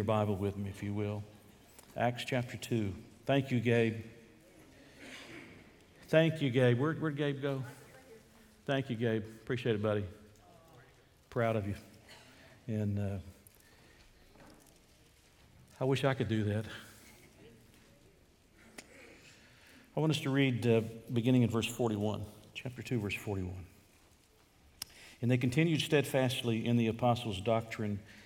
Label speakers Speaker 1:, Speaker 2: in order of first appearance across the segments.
Speaker 1: your Bible with me, if you will. Acts chapter 2. Thank you, Gabe. Thank you, Gabe. Where, where'd Gabe go? Thank you, Gabe. Appreciate it, buddy. Proud of you. And uh, I wish I could do that. I want us to read uh, beginning in verse 41, chapter 2, verse 41. And they continued steadfastly in the apostles' doctrine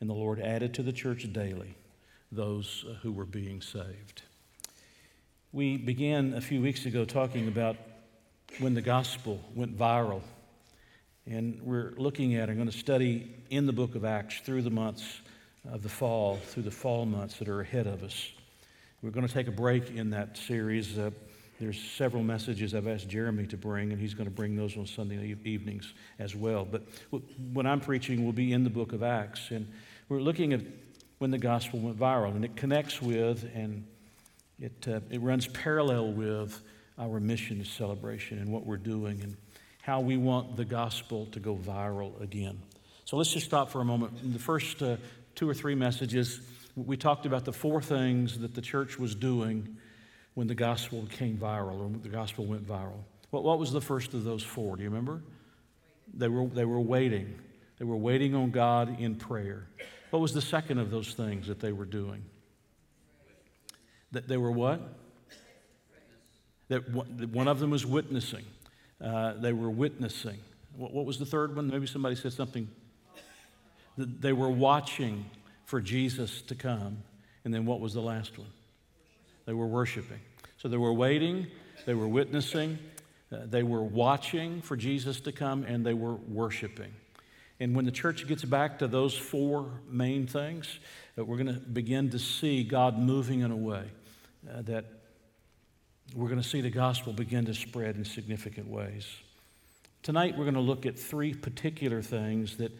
Speaker 1: And the Lord added to the church daily those who were being saved. We began a few weeks ago talking about when the gospel went viral. And we're looking at and going to study in the book of Acts through the months of the fall, through the fall months that are ahead of us. We're going to take a break in that series. Uh, there's several messages I've asked Jeremy to bring, and he's going to bring those on Sunday evenings as well. But when I'm preaching, we'll be in the book of Acts. And we're looking at when the gospel went viral, and it connects with and it, uh, it runs parallel with our mission celebration and what we're doing and how we want the gospel to go viral again. So let's just stop for a moment. In the first uh, two or three messages, we talked about the four things that the church was doing when the gospel became viral or the gospel went viral. What, what was the first of those four? Do you remember? They were, they were waiting. They were waiting on God in prayer. What was the second of those things that they were doing? That they were what? That one of them was witnessing. Uh, they were witnessing. What, what was the third one? Maybe somebody said something. They were watching for Jesus to come. And then what was the last one? They were worshiping. So they were waiting, they were witnessing, uh, they were watching for Jesus to come, and they were worshiping. And when the church gets back to those four main things, uh, we're going to begin to see God moving in a way uh, that we're going to see the gospel begin to spread in significant ways. Tonight, we're going to look at three particular things that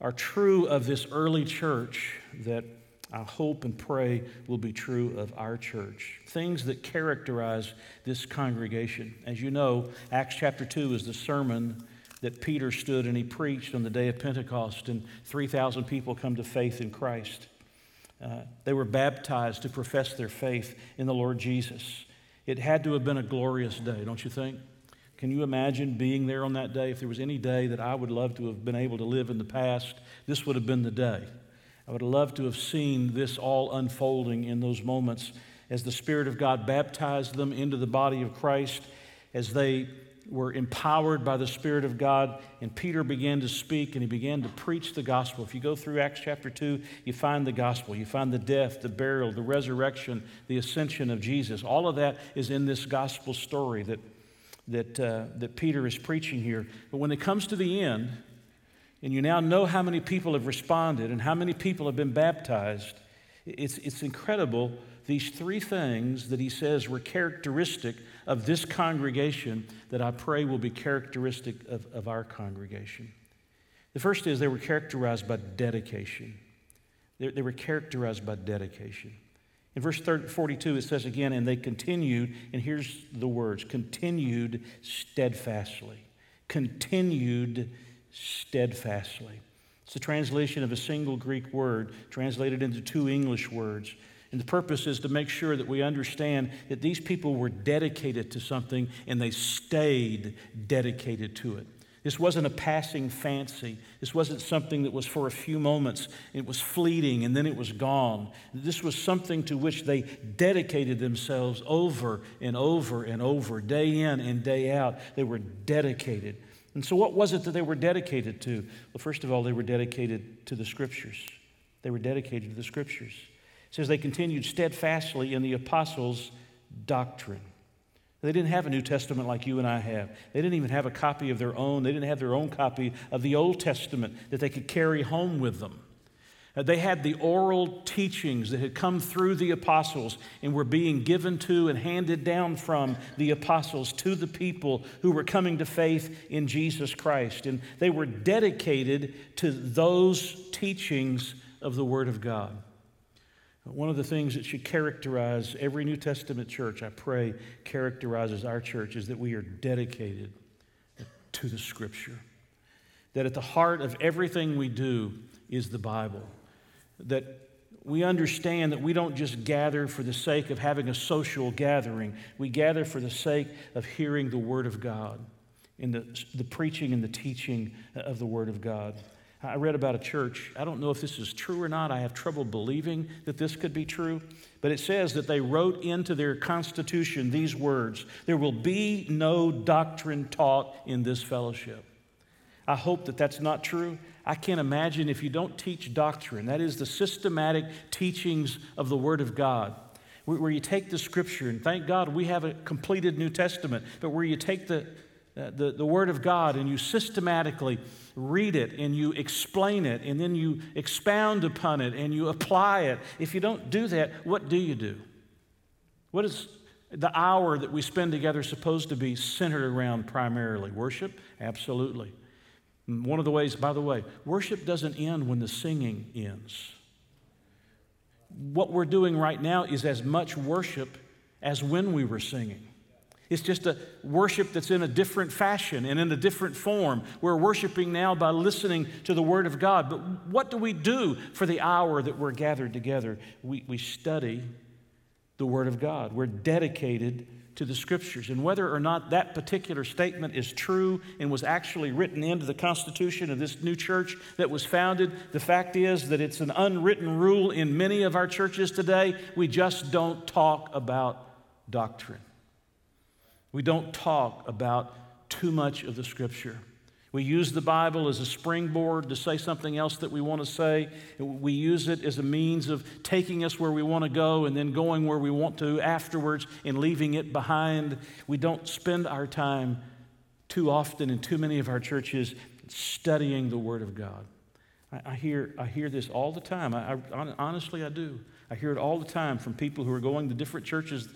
Speaker 1: are true of this early church that I hope and pray will be true of our church. Things that characterize this congregation. As you know, Acts chapter 2 is the sermon that Peter stood and he preached on the day of Pentecost, and 3,000 people come to faith in Christ. Uh, they were baptized to profess their faith in the Lord Jesus. It had to have been a glorious day, don't you think? Can you imagine being there on that day? If there was any day that I would love to have been able to live in the past, this would have been the day. I would loved to have seen this all unfolding in those moments as the Spirit of God baptized them into the body of Christ, as they were empowered by the Spirit of God, and Peter began to speak and he began to preach the gospel. If you go through Acts chapter 2, you find the gospel. You find the death, the burial, the resurrection, the ascension of Jesus. All of that is in this gospel story that that, uh, that Peter is preaching here. But when it comes to the end, and you now know how many people have responded and how many people have been baptized, it's, it's incredible. These three things that he says were characteristic of this congregation that I pray will be characteristic of, of our congregation. The first is they were characterized by dedication. They, they were characterized by dedication. In verse 30, 42, it says again, and they continued, and here's the words continued steadfastly. Continued steadfastly. It's the translation of a single Greek word translated into two English words. And the purpose is to make sure that we understand that these people were dedicated to something and they stayed dedicated to it. This wasn't a passing fancy. This wasn't something that was for a few moments. It was fleeting and then it was gone. This was something to which they dedicated themselves over and over and over, day in and day out. They were dedicated. And so, what was it that they were dedicated to? Well, first of all, they were dedicated to the Scriptures. They were dedicated to the Scriptures. Says they continued steadfastly in the apostles' doctrine. They didn't have a New Testament like you and I have. They didn't even have a copy of their own. They didn't have their own copy of the Old Testament that they could carry home with them. Uh, they had the oral teachings that had come through the apostles and were being given to and handed down from the apostles to the people who were coming to faith in Jesus Christ. And they were dedicated to those teachings of the Word of God. One of the things that should characterize every New Testament church, I pray, characterizes our church, is that we are dedicated to the Scripture. That at the heart of everything we do is the Bible that we understand that we don't just gather for the sake of having a social gathering. We gather for the sake of hearing the Word of God and the, the preaching and the teaching of the Word of God. I read about a church. I don't know if this is true or not. I have trouble believing that this could be true. But it says that they wrote into their constitution these words There will be no doctrine taught in this fellowship. I hope that that's not true. I can't imagine if you don't teach doctrine, that is the systematic teachings of the Word of God, where you take the Scripture, and thank God we have a completed New Testament, but where you take the, the, the Word of God and you systematically read it and you explain it and then you expound upon it and you apply it. If you don't do that, what do you do? What is the hour that we spend together supposed to be centered around primarily? Worship? Absolutely. One of the ways, by the way, worship doesn't end when the singing ends. What we're doing right now is as much worship as when we were singing. It's just a worship that's in a different fashion and in a different form. We're worshiping now by listening to the Word of God. But what do we do for the hour that we're gathered together? We, we study the Word of God. We're dedicated to the scriptures. And whether or not that particular statement is true and was actually written into the constitution of this new church that was founded, the fact is that it's an unwritten rule in many of our churches today. We just don't talk about doctrine. We don't talk about too much of the scripture. We use the Bible as a springboard to say something else that we want to say. We use it as a means of taking us where we want to go and then going where we want to afterwards and leaving it behind. We don't spend our time too often in too many of our churches studying the Word of God. I, I hear, I hear this all the time. I, I, honestly, I do. I hear it all the time from people who are going to different churches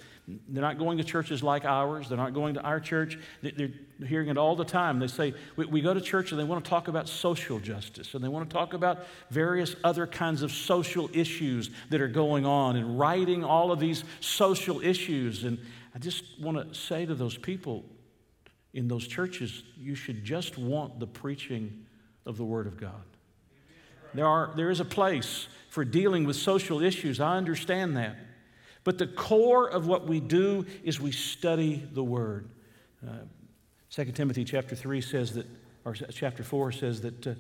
Speaker 1: they're not going to churches like ours. They're not going to our church. They're hearing it all the time. They say, we, go to church and they want to talk about social justice and they want to talk about various other kinds of social issues that are going on and writing all of these social issues. And I just want to say to those people in those churches, you should just want the preaching of the Word of God. There, are, there is a place for dealing with social issues. I understand that. But the core of what we do is we study the Word. Uh, 2 Timothy chapter 3 says that, or chapter 4 says that uh,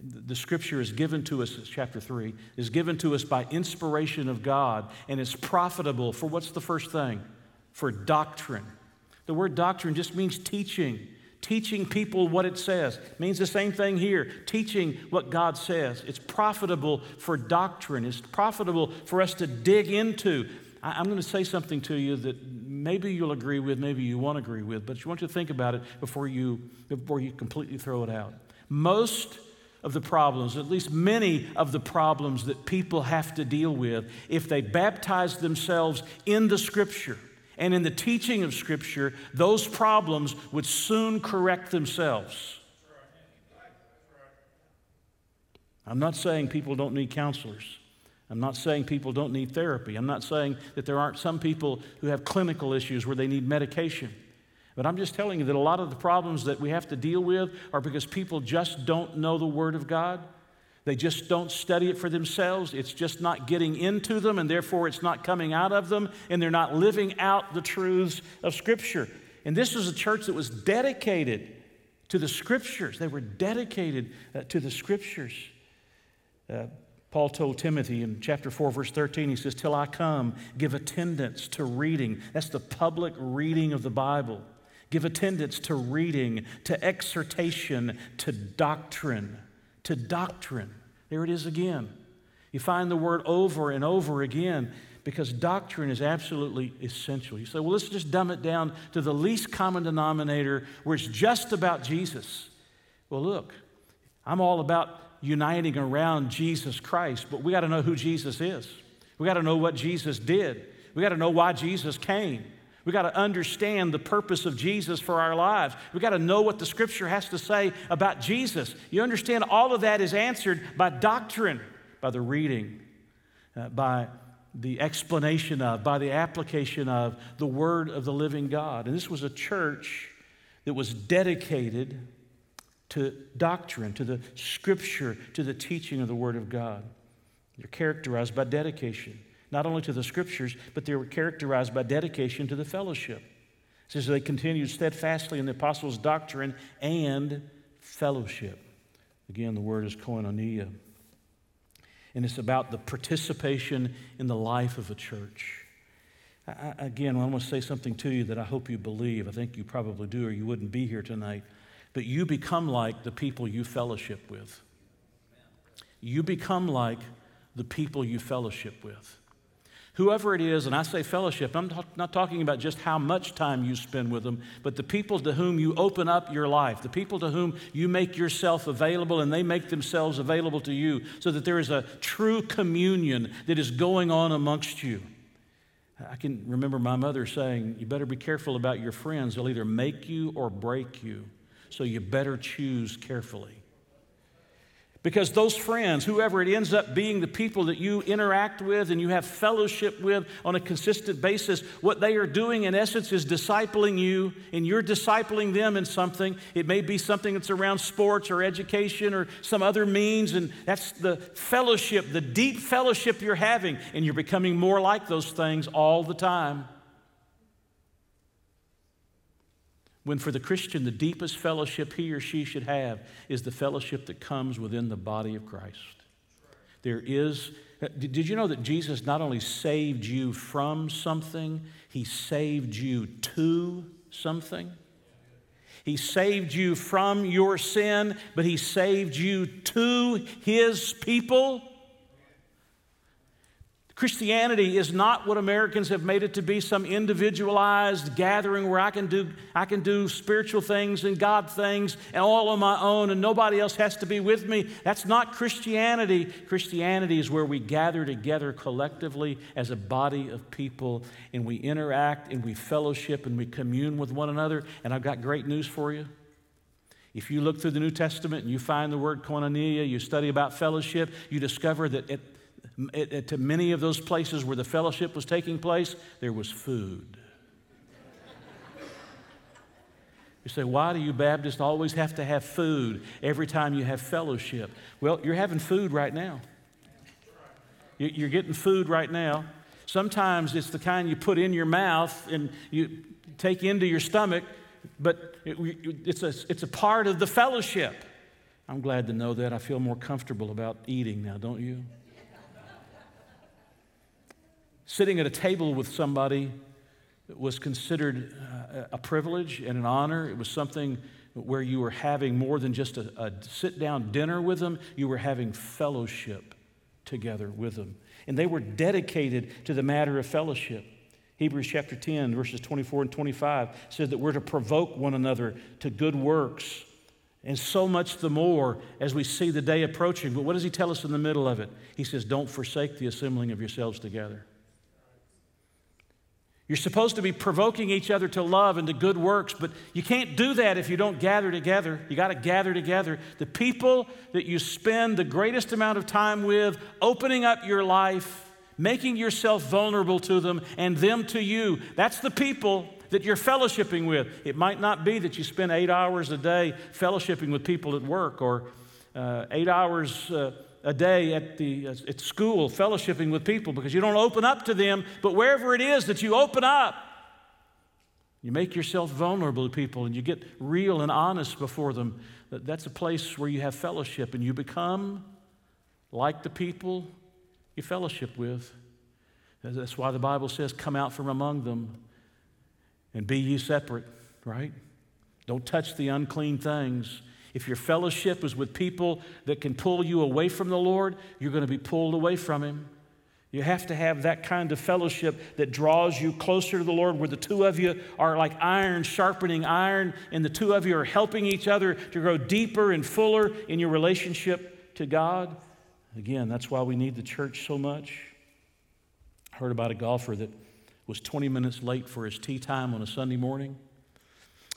Speaker 1: the scripture is given to us, chapter 3, is given to us by inspiration of God and is profitable for what's the first thing? For doctrine. The word doctrine just means teaching. Teaching people what it says. It means the same thing here. Teaching what God says. It's profitable for doctrine. It's profitable for us to dig into. I, am going to say something to you that maybe you'll agree with, maybe you won't agree with, but you want you to think about it before you, before you completely throw it out. Most of the problems, at least many of the problems that people have to deal with, if they baptize themselves in the Scripture and in the teaching of Scripture, those problems would soon correct themselves. I'm not saying people don't need counselors. I'm not saying people don't need therapy. I'm not saying that there aren't some people who have clinical issues where they need medication. But I'm just telling you that a lot of the problems that we have to deal with are because people just don't know the Word of God. They just don't study it for themselves. It's just not getting into them, and therefore it's not coming out of them, and they're not living out the truths of Scripture. And this was a church that was dedicated to the Scriptures. They were dedicated uh, to the Scriptures. Uh, Paul told Timothy in chapter 4, verse 13, he says, Till I come, give attendance to reading. That's the public reading of the Bible. Give attendance to reading, to exhortation, to doctrine. To doctrine. There it is again. You find the word over and over again because doctrine is absolutely essential. You say, well, let's just dumb it down to the least common denominator where it's just about Jesus. Well, look, I'm all about uniting around Jesus Christ, but we got to know who Jesus is. We got to know what Jesus did. We got to know why Jesus came. We got to understand the purpose of Jesus for our lives. We got to know what the scripture has to say about Jesus. You understand all of that is answered by doctrine, by the reading, uh, by the explanation of, by the application of the word of the living God. And this was a church that was dedicated to doctrine, to the scripture, to the teaching of the word of God. They're characterized by dedication not only to the scriptures, but they were characterized by dedication to the fellowship. It says they continued steadfastly in the apostles' doctrine and fellowship. Again, the word is koinonia. And it's about the participation in the life of a church. I, again, I want to say something to you that I hope you believe. I think you probably do, or you wouldn't be here tonight. But you become like the people you fellowship with. You become like the people you fellowship with. Whoever it is, and I say fellowship, I'm not talking about just how much time you spend with them, but the people to whom you open up your life, the people to whom you make yourself available and they make themselves available to you, so that there is a true communion that is going on amongst you. I can remember my mother saying, You better be careful about your friends. They'll either make you or break you. So you better choose carefully. Because those friends, whoever it ends up being, the people that you interact with and you have fellowship with on a consistent basis, what they are doing in essence is discipling you, and you're discipling them in something. It may be something that's around sports or education or some other means, and that's the fellowship, the deep fellowship you're having, and you're becoming more like those things all the time. When for the Christian, the deepest fellowship he or she should have is the fellowship that comes within the body of Christ. There is, did you know that Jesus not only saved you from something, he saved you to something? He saved you from your sin, but he saved you to his people. Christianity is not what Americans have made it to be some individualized gathering where I can do, I can do spiritual things and God things and all on my own and nobody else has to be with me. That's not Christianity. Christianity is where we gather together collectively as a body of people and we interact and we fellowship and we commune with one another. And I've got great news for you. If you look through the New Testament and you find the word koinonia, you study about fellowship, you discover that it, to many of those places where the fellowship was taking place, there was food. You say, why do you Baptists always have to have food every time you have fellowship? Well, you're having food right now. You're getting food right now. Sometimes it's the kind you put in your mouth and you take into your stomach, but it's a, it's a part of the fellowship. I'm glad to know that. I feel more comfortable about eating now, don't you? Sitting at a table with somebody was considered uh, a privilege and an honor. It was something where you were having more than just a, a sit down dinner with them, you were having fellowship together with them. And they were dedicated to the matter of fellowship. Hebrews chapter 10, verses 24 and 25 says that we're to provoke one another to good works. And so much the more as we see the day approaching. But what does he tell us in the middle of it? He says, Don't forsake the assembling of yourselves together. You're supposed to be provoking each other to love and to good works, but you can't do that if you don't gather together. You got to gather together. The people that you spend the greatest amount of time with, opening up your life, making yourself vulnerable to them, and them to you, that's the people that you're fellowshipping with. It might not be that you spend eight hours a day fellowshipping with people at work or uh, eight hours. Uh, a day at, the, uh, at school fellowshipping with people because you don't open up to them, but wherever it is that you open up, you make yourself vulnerable to people and you get real and honest before them. That's a place where you have fellowship and you become like the people you fellowship with. That's why the Bible says, Come out from among them and be ye separate, right? Don't touch the unclean things. If your fellowship is with people that can pull you away from the Lord, you're going to be pulled away from Him. You have to have that kind of fellowship that draws you closer to the Lord, where the two of you are like iron sharpening iron, and the two of you are helping each other to grow deeper and fuller in your relationship to God. Again, that's why we need the church so much. I heard about a golfer that was 20 minutes late for his tee time on a Sunday morning.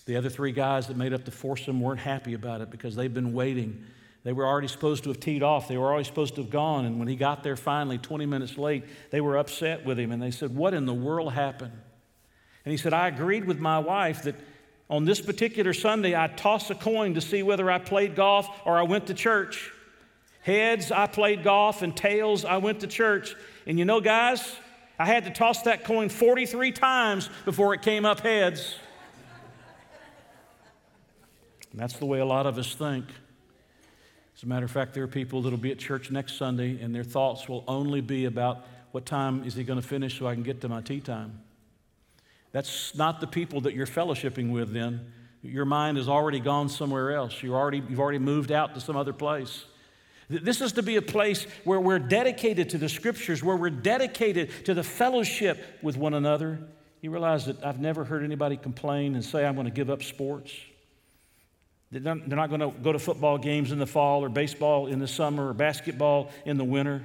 Speaker 1: The other three guys that made up the foursome weren't happy about it because they've been waiting. They were already supposed to have teed off. They were already supposed to have gone. And when he got there finally, 20 minutes late, they were upset with him and they said, What in the world happened? And he said, I agreed with my wife that on this particular Sunday, I'd toss a coin to see whether I played golf or I went to church. Heads, I played golf, and tails, I went to church. And you know, guys, I had to toss that coin 43 times before it came up heads. And that's the way a lot of us think. As a matter of fact, there are people that'll be at church next Sunday and their thoughts will only be about what time is he going to finish so I can get to my tee time. That's not the people that you're fellowshipping with then. Your mind has already gone somewhere else. You're already, you've already moved out to some other place. This is to be a place where we're dedicated to the scriptures, where we're dedicated to the fellowship with one another. You realize that I've never heard anybody complain and say, I'm going to give up sports. They're not going to go to football games in the fall or baseball in the summer or basketball in the winter.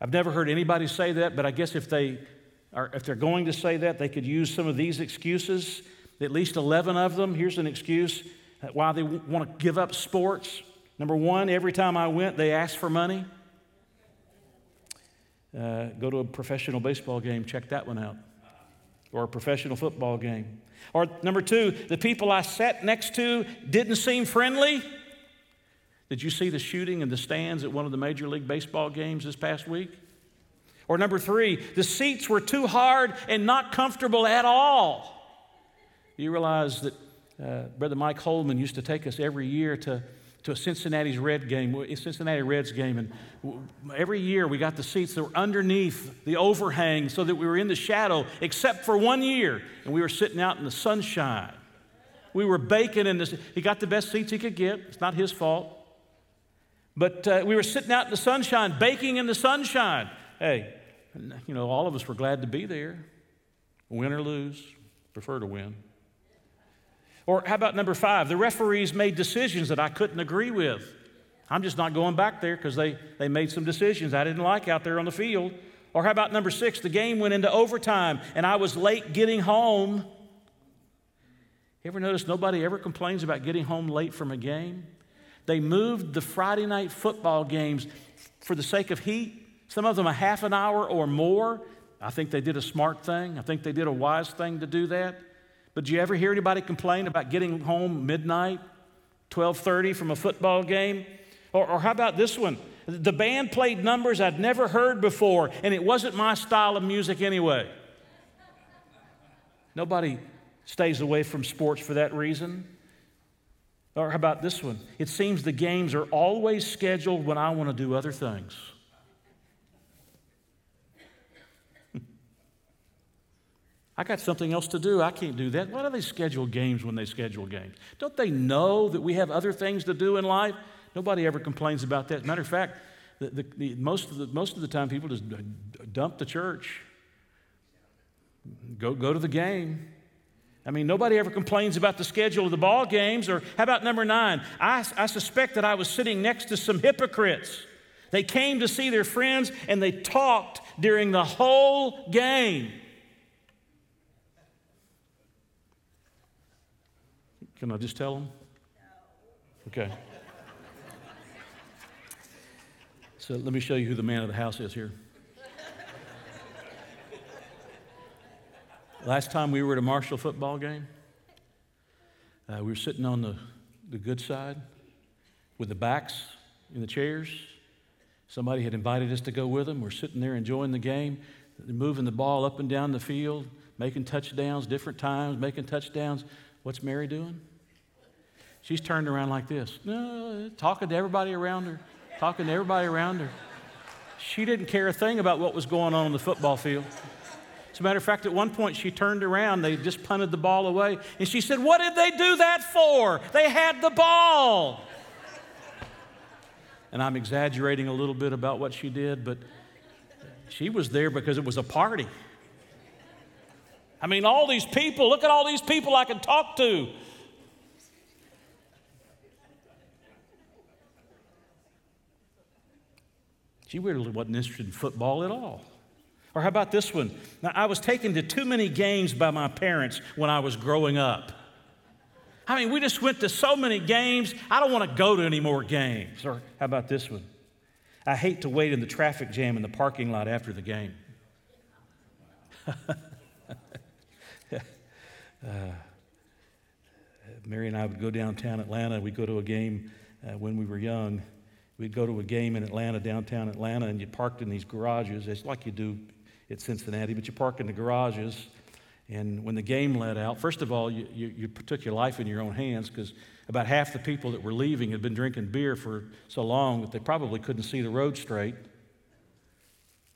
Speaker 1: I've never heard anybody say that, but I guess if, they are, if they're going to say that, they could use some of these excuses. At least 11 of them. Here's an excuse why they want to give up sports. Number one, every time I went, they asked for money. Uh, go to a professional baseball game, check that one out. Or a professional football game. Or number two, the people I sat next to didn't seem friendly. Did you see the shooting in the stands at one of the Major League Baseball games this past week? Or number three, the seats were too hard and not comfortable at all. You realize that uh, Brother Mike Holman used to take us every year to to a Cincinnati's Red game, Cincinnati Reds game, and every year we got the seats that were underneath the overhang so that we were in the shadow, except for one year, and we were sitting out in the sunshine. We were baking in this. He got the best seats he could get. It's not his fault. But uh, we were sitting out in the sunshine, baking in the sunshine. Hey, you know, all of us were glad to be there. Win or lose, prefer to win. Or how about number five? The referees made decisions that I couldn't agree with. I'm just not going back there because they, they made some decisions I didn't like out there on the field. Or how about number six? The game went into overtime and I was late getting home. You ever notice nobody ever complains about getting home late from a game? They moved the Friday night football games for the sake of heat, some of them a half an hour or more. I think they did a smart thing. I think they did a wise thing to do that. But do you ever hear anybody complain about getting home midnight, 12:30 from a football game? Or, or how about this one? The band played numbers I'd never heard before, and it wasn't my style of music anyway. Nobody stays away from sports for that reason. Or how about this one? It seems the games are always scheduled when I want to do other things. I got something else to do. I can't do that. Why do they schedule games when they schedule games? Don't they know that we have other things to do in life? Nobody ever complains about that. Matter of fact, the, the, the, most, of the, most of the time people just dump the church, go, go to the game. I mean, nobody ever complains about the schedule of the ball games. Or how about number nine? I, I suspect that I was sitting next to some hypocrites. They came to see their friends and they talked during the whole game. Can I just tell them? Okay. So let me show you who the man of the house is here. Last time we were at a Marshall football game, uh, we were sitting on the, the good side with the backs in the chairs. Somebody had invited us to go with them. We're sitting there enjoying the game, moving the ball up and down the field, making touchdowns, different times, making touchdowns. What's Mary doing? She's turned around like this, talking to everybody around her, talking to everybody around her. She didn't care a thing about what was going on on the football field. As a matter of fact, at one point she turned around, they just punted the ball away, and she said, What did they do that for? They had the ball. And I'm exaggerating a little bit about what she did, but she was there because it was a party. I mean, all these people, look at all these people I can talk to. She really wasn't interested in football at all. Or how about this one? Now, I was taken to too many games by my parents when I was growing up. I mean, we just went to so many games, I don't want to go to any more games. Or how about this one? I hate to wait in the traffic jam in the parking lot after the game. uh, Mary and I would go downtown Atlanta. We'd go to a game uh, when we were young. We'd go to a game in Atlanta, downtown Atlanta, and you parked in these garages. It's like you do at Cincinnati, but you park in the garages. And when the game let out, first of all, you, you, you took your life in your own hands because about half the people that were leaving had been drinking beer for so long that they probably couldn't see the road straight.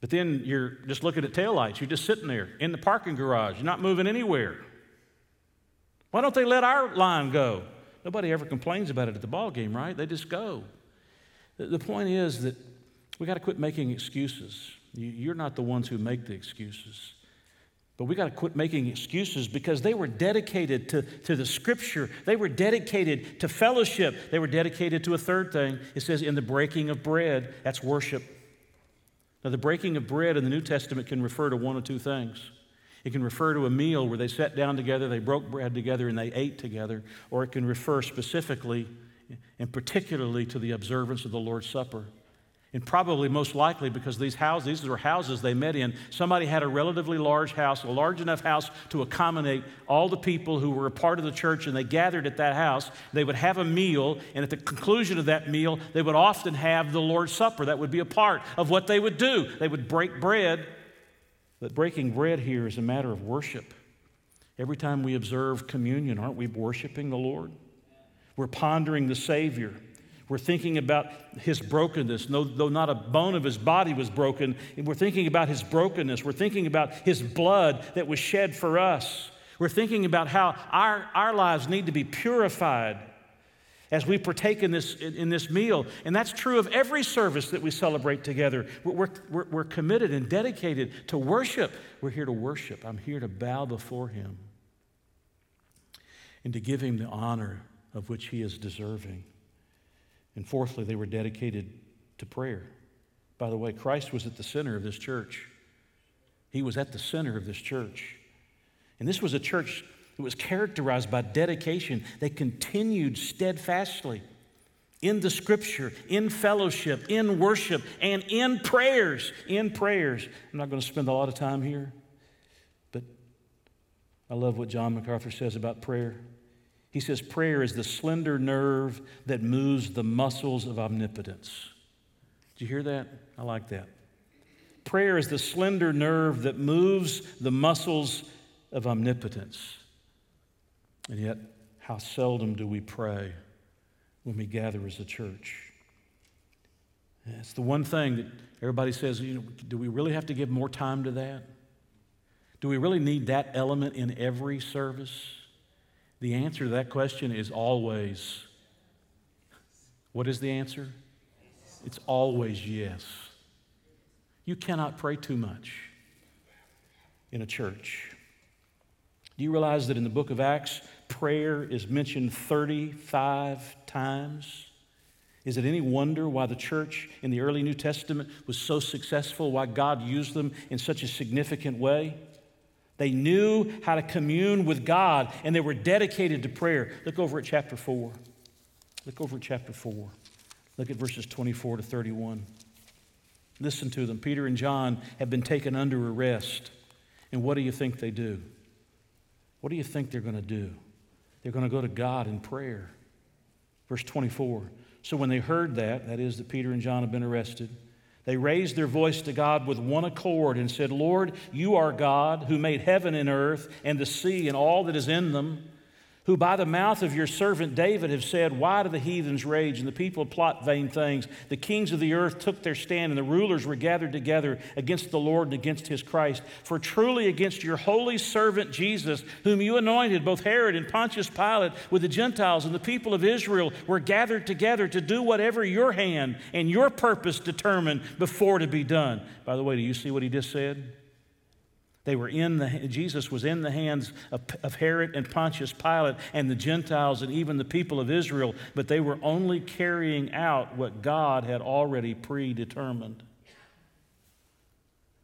Speaker 1: But then you're just looking at taillights. You're just sitting there in the parking garage. You're not moving anywhere. Why don't they let our line go? Nobody ever complains about it at the ball game, right? They just go. The point is that we got to quit making excuses. You're not the ones who make the excuses. But we got to quit making excuses because they were dedicated to, to the scripture. They were dedicated to fellowship. They were dedicated to a third thing. It says, in the breaking of bread, that's worship. Now, the breaking of bread in the New Testament can refer to one of two things. It can refer to a meal where they sat down together, they broke bread together, and they ate together, or it can refer specifically and particularly to the observance of the Lord's Supper. And probably most likely because these houses, these were houses they met in, somebody had a relatively large house, a large enough house to accommodate all the people who were a part of the church, and they gathered at that house. They would have a meal, and at the conclusion of that meal, they would often have the Lord's Supper. That would be a part of what they would do. They would break bread, but breaking bread here is a matter of worship. Every time we observe communion, aren't we worshiping the Lord? We're pondering the Savior. We're thinking about his brokenness. Though not a bone of his body was broken, we're thinking about his brokenness. We're thinking about his blood that was shed for us. We're thinking about how our, our lives need to be purified as we partake in this, in this meal. And that's true of every service that we celebrate together. We're, we're, we're committed and dedicated to worship. We're here to worship. I'm here to bow before him and to give him the honor of which he is deserving. And fourthly, they were dedicated to prayer. By the way, Christ was at the center of this church. He was at the center of this church. And this was a church that was characterized by dedication. They continued steadfastly in the scripture, in fellowship, in worship, and in prayers. In prayers. I'm not going to spend a lot of time here, but I love what John MacArthur says about prayer. He says prayer is the slender nerve that moves the muscles of omnipotence. Did you hear that? I like that. Prayer is the slender nerve that moves the muscles of omnipotence. And yet, how seldom do we pray when we gather as a church? It's the one thing that everybody says, you know, do we really have to give more time to that? Do we really need that element in every service? The answer to that question is always. What is the answer? It's always yes. You cannot pray too much in a church. Do you realize that in the book of Acts, prayer is mentioned 35 times? Is it any wonder why the church in the early New Testament was so successful, why God used them in such a significant way? They knew how to commune with God and they were dedicated to prayer. Look over at chapter 4. Look over at chapter 4. Look at verses 24 to 31. Listen to them. Peter and John have been taken under arrest. And what do you think they do? What do you think they're going to do? They're going to go to God in prayer. Verse 24. So when they heard that, that is, that Peter and John have been arrested, they raised their voice to God with one accord and said, Lord, you are God who made heaven and earth and the sea and all that is in them who by the mouth of your servant David have said, Why do the heathens rage and the people plot vain things? The kings of the earth took their stand, and the rulers were gathered together against the Lord and against his Christ. For truly against your holy servant Jesus, whom you anointed, both Herod and Pontius Pilate, with the Gentiles and the people of Israel, were gathered together to do whatever your hand and your purpose determined before to be done. By the way, do you see what he just said? They were in the, Jesus was in the hands of, of, Herod and Pontius Pilate and the Gentiles and even the people of Israel, but they were only carrying out what God had already predetermined.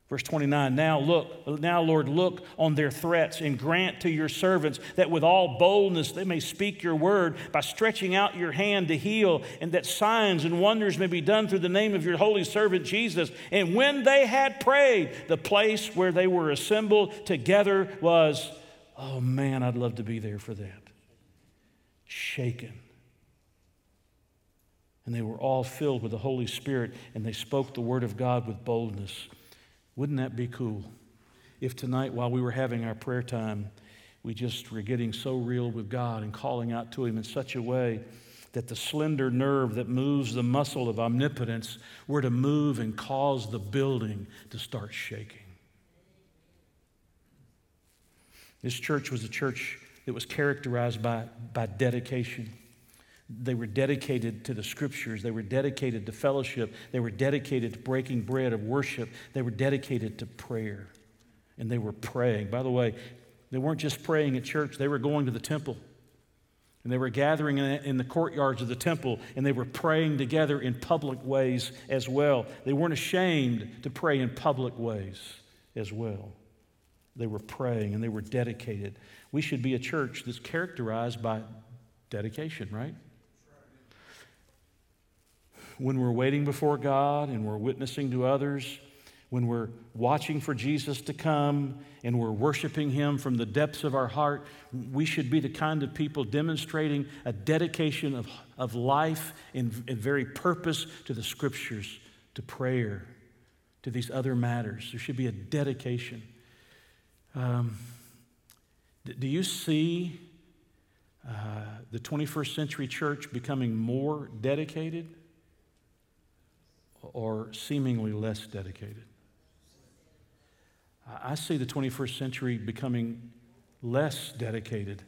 Speaker 1: Verse 29 Now look, now Lord, look on their threats and grant to your servants that with all boldness they may speak your word by stretching out your hand to heal, and that signs and wonders may be done through the name of your holy servant Jesus. And when they had prayed, the place where they were assembled together was, oh man, I'd love to be there for that. Shaken. And they were all filled with the Holy Spirit, and they spoke the word of God with boldness. Wouldn't that be cool? If tonight, while we were having our prayer time, we just were getting so real with God and calling out to Him in such a way that the slender nerve that moves the muscle of omnipotence were to move and cause the building to start shaking. This church was a church that was characterized by, by dedication. They were dedicated to the scriptures. They were dedicated to fellowship. They were dedicated to breaking bread of worship. They were dedicated to prayer. And they were praying. By the way, they weren't just praying at church, they were going to the temple. And they were gathering in the courtyards of the temple and they were praying together in public ways as well. They weren't ashamed to pray in public ways as well. They were praying and they were dedicated. We should be a church that's characterized by dedication, right? When we're waiting before God and we're witnessing to others, when we're watching for Jesus to come and we're worshiping Him from the depths of our heart, we should be the kind of people demonstrating a dedication of, of life and, and very purpose to the Scriptures, to prayer, to these other matters. There should be a dedication. Um, do you see uh, the 21st century church becoming more dedicated? Or seemingly less dedicated. I see the 21st century becoming less dedicated,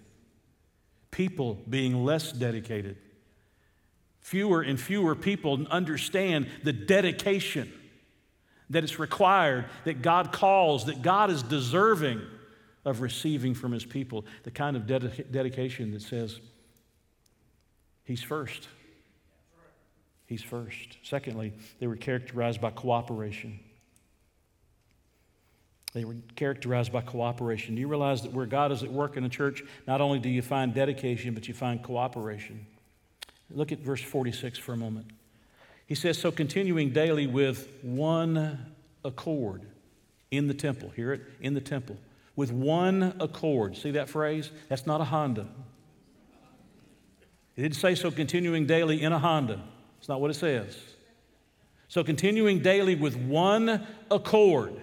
Speaker 1: people being less dedicated. Fewer and fewer people understand the dedication that is required, that God calls, that God is deserving of receiving from his people. The kind of dedica- dedication that says, He's first. He's first. Secondly, they were characterized by cooperation. They were characterized by cooperation. Do you realize that where God is at work in a church, not only do you find dedication, but you find cooperation? Look at verse 46 for a moment. He says, So continuing daily with one accord in the temple. Hear it? In the temple. With one accord. See that phrase? That's not a Honda. It didn't say so continuing daily in a Honda. It's not what it says. So, continuing daily with one accord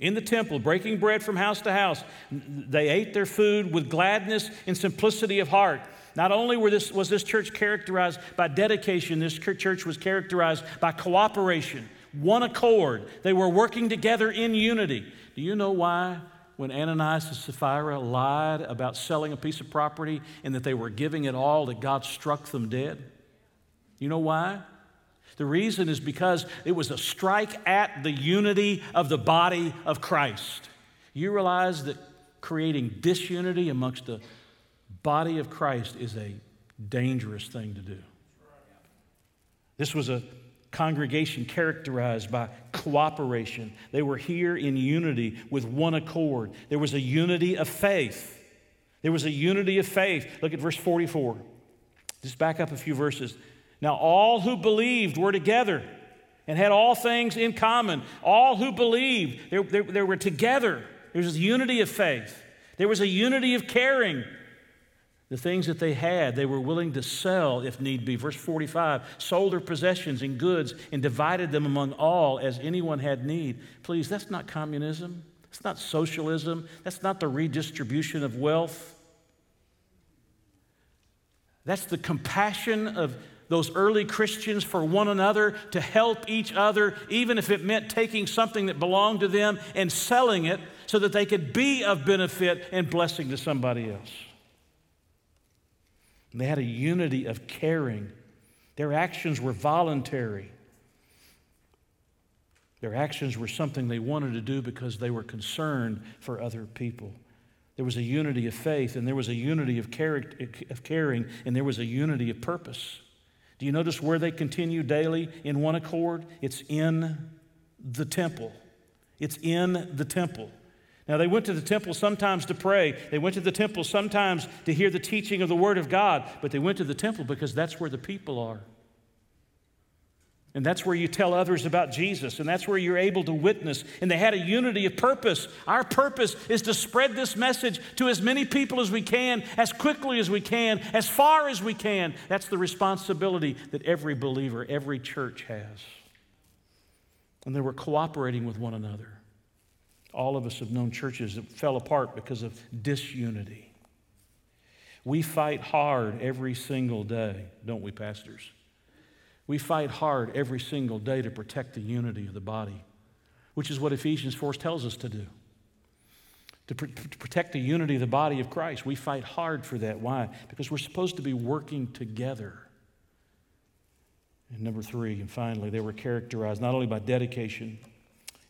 Speaker 1: in the temple, breaking bread from house to house, they ate their food with gladness and simplicity of heart. Not only this, was this church characterized by dedication, this church was characterized by cooperation, one accord. They were working together in unity. Do you know why when Ananias and Sapphira lied about selling a piece of property and that they were giving it all, that God struck them dead? You know why? The reason is because it was a strike at the unity of the body of Christ. You realize that creating disunity amongst the body of Christ is a dangerous thing to do. This was a congregation characterized by cooperation. They were here in unity with one accord. There was a unity of faith. There was a unity of faith. Look at verse 44. Just back up a few verses. Now, all who believed were together and had all things in common. All who believed, they, they, they were together. There was a unity of faith, there was a unity of caring. The things that they had, they were willing to sell if need be. Verse 45 sold their possessions and goods and divided them among all as anyone had need. Please, that's not communism. That's not socialism. That's not the redistribution of wealth. That's the compassion of those early Christians for one another to help each other, even if it meant taking something that belonged to them and selling it so that they could be of benefit and blessing to somebody else. And they had a unity of caring. Their actions were voluntary. Their actions were something they wanted to do because they were concerned for other people. There was a unity of faith, and there was a unity of, of caring, and there was a unity of purpose. Do you notice where they continue daily in one accord? It's in the temple. It's in the temple. Now, they went to the temple sometimes to pray. They went to the temple sometimes to hear the teaching of the Word of God, but they went to the temple because that's where the people are. And that's where you tell others about Jesus, and that's where you're able to witness. And they had a unity of purpose. Our purpose is to spread this message to as many people as we can, as quickly as we can, as far as we can. That's the responsibility that every believer, every church has. And they were cooperating with one another. All of us have known churches that fell apart because of disunity. We fight hard every single day, don't we, pastors? We fight hard every single day to protect the unity of the body, which is what Ephesians 4 tells us to do. To, pr- to protect the unity of the body of Christ, we fight hard for that. Why? Because we're supposed to be working together. And number three, and finally, they were characterized not only by dedication,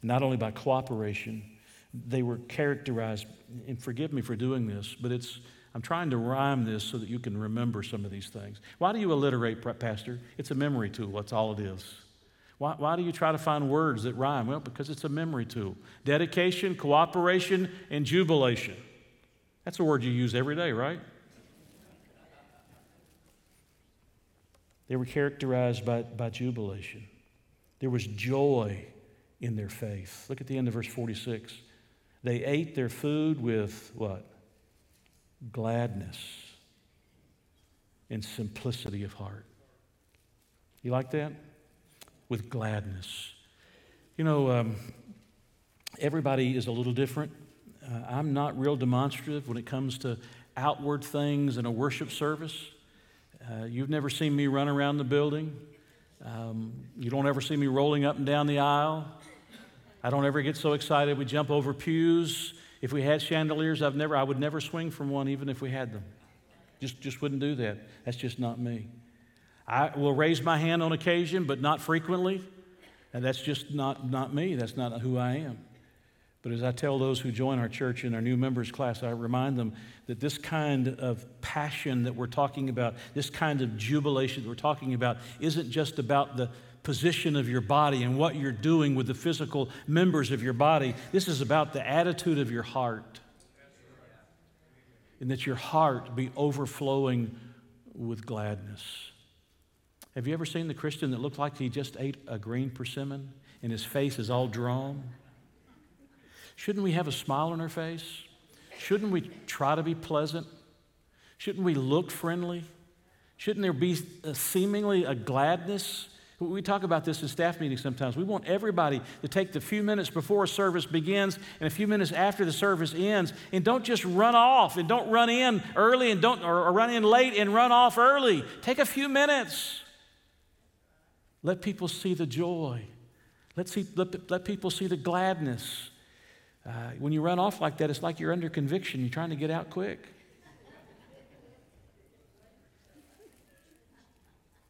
Speaker 1: not only by cooperation, they were characterized, and forgive me for doing this, but it's I'm trying to rhyme this so that you can remember some of these things. Why do you alliterate, Pastor? It's a memory tool, that's all it is. Why, why do you try to find words that rhyme? Well, because it's a memory tool. Dedication, cooperation, and jubilation. That's a word you use every day, right? They were characterized by, by jubilation. There was joy in their faith. Look at the end of verse 46. They ate their food with what? Gladness and simplicity of heart. You like that? With gladness. You know, um, everybody is a little different. Uh, I'm not real demonstrative when it comes to outward things in a worship service. Uh, you've never seen me run around the building. Um, you don't ever see me rolling up and down the aisle. I don't ever get so excited we jump over pews. If we had chandeliers, I've never, I would never swing from one even if we had them. Just, just wouldn't do that. That's just not me. I will raise my hand on occasion, but not frequently. And that's just not, not me. That's not who I am. But as I tell those who join our church in our new members class, I remind them that this kind of passion that we're talking about, this kind of jubilation that we're talking about, isn't just about the position of your body and what you're doing with the physical members of your body. This is about the attitude of your heart. And that your heart be overflowing with gladness. Have you ever seen the Christian that looked like he just ate a green persimmon and his face is all drawn? Shouldn't we have a smile on our face? Shouldn't we try to be pleasant? Shouldn't we look friendly? Shouldn't there be a seemingly a gladness we talk about this in staff meetings sometimes. We want everybody to take the few minutes before service begins and a few minutes after the service ends and don't just run off and don't run in early and don't or run in late and run off early. Take a few minutes. Let people see the joy. Let, see, let, let people see the gladness. Uh, when you run off like that, it's like you're under conviction. You're trying to get out quick.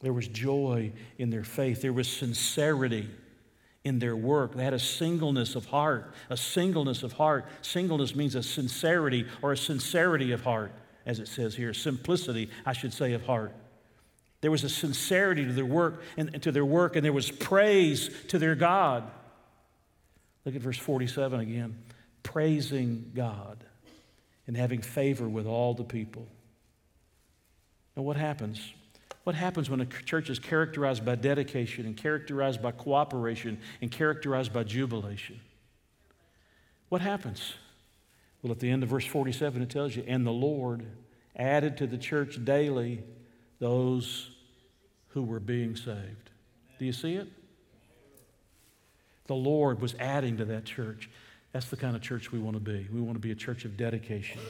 Speaker 1: There was joy in their faith. There was sincerity in their work. They had a singleness of heart. A singleness of heart. Singleness means a sincerity or a sincerity of heart, as it says here. Simplicity, I should say, of heart. There was a sincerity to their work and to their work, and there was praise to their God. Look at verse 47 again. Praising God and having favor with all the people. Now, what happens? What happens when a church is characterized by dedication and characterized by cooperation and characterized by jubilation? What happens? Well, at the end of verse 47, it tells you, and the Lord added to the church daily those who were being saved. Do you see it? The Lord was adding to that church. That's the kind of church we want to be. We want to be a church of dedication,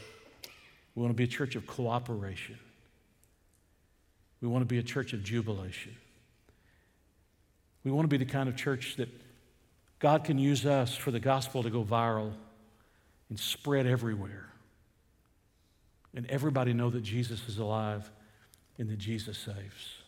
Speaker 1: we want to be a church of cooperation. We want to be a church of jubilation. We want to be the kind of church that God can use us for the gospel to go viral and spread everywhere. And everybody know that Jesus is alive and that Jesus saves.